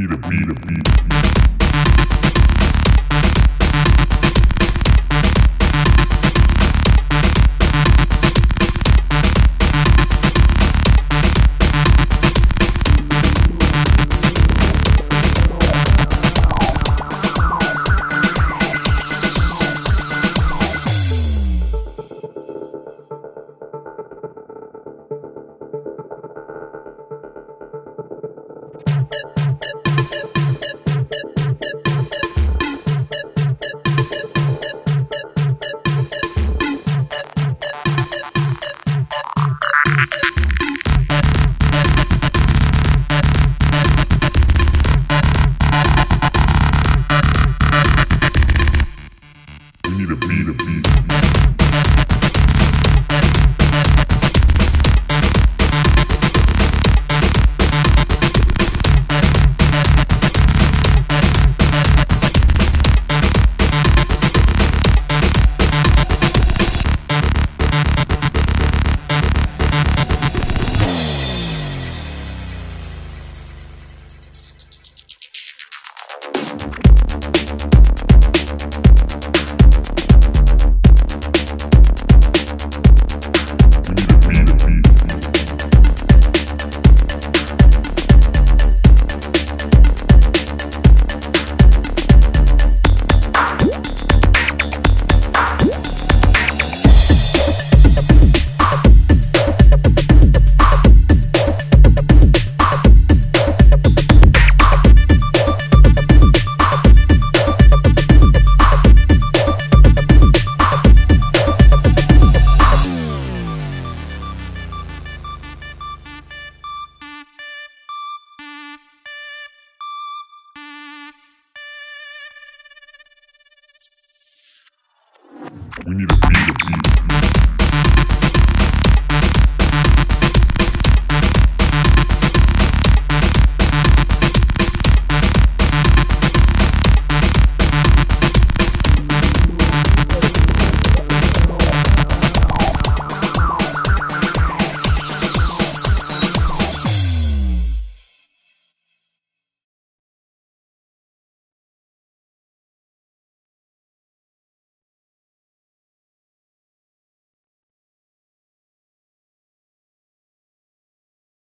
need a beat, a beat, a beat. We We need a beat, a beat.